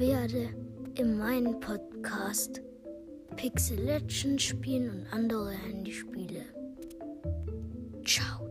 werde in meinem Podcast Pixel Legends spielen und andere Handyspiele. Ciao.